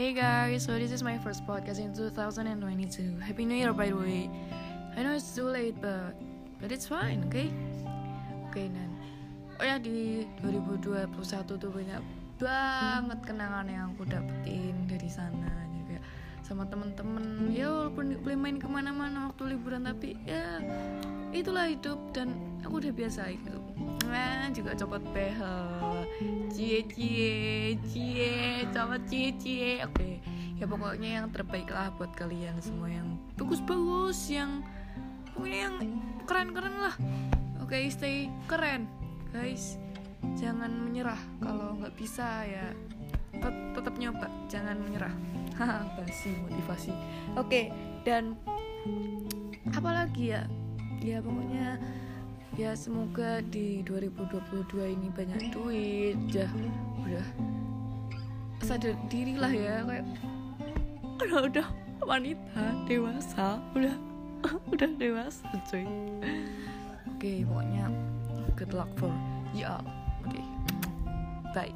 Hey guys, so this is my first podcast in 2022. Happy New Year by the way. I know it's too late but but it's fine, okay? Okay, dan oh ya di 2021 tuh banyak banget kenangan yang aku dapetin dari sana juga sama temen-temen ya walaupun boleh main ke mana-mana waktu liburan tapi ya itulah hidup dan aku udah biasa gitu nah juga copot behel cie cie copot cie oke ya pokoknya yang terbaik lah buat kalian semua yang bagus-bagus yang pokoknya yang keren-keren lah. Oke stay keren guys. Jangan menyerah kalau nggak bisa ya. Tet tetap nyoba jangan menyerah. Basi motivasi. Oke okay, dan apalagi ya? Ya pokoknya ya semoga di 2022 ini banyak duit ya. Udah sadar diri lah ya kayak udah udah wanita dewasa udah udah dewasa cuy. Oke okay, pokoknya good luck for you all okay bye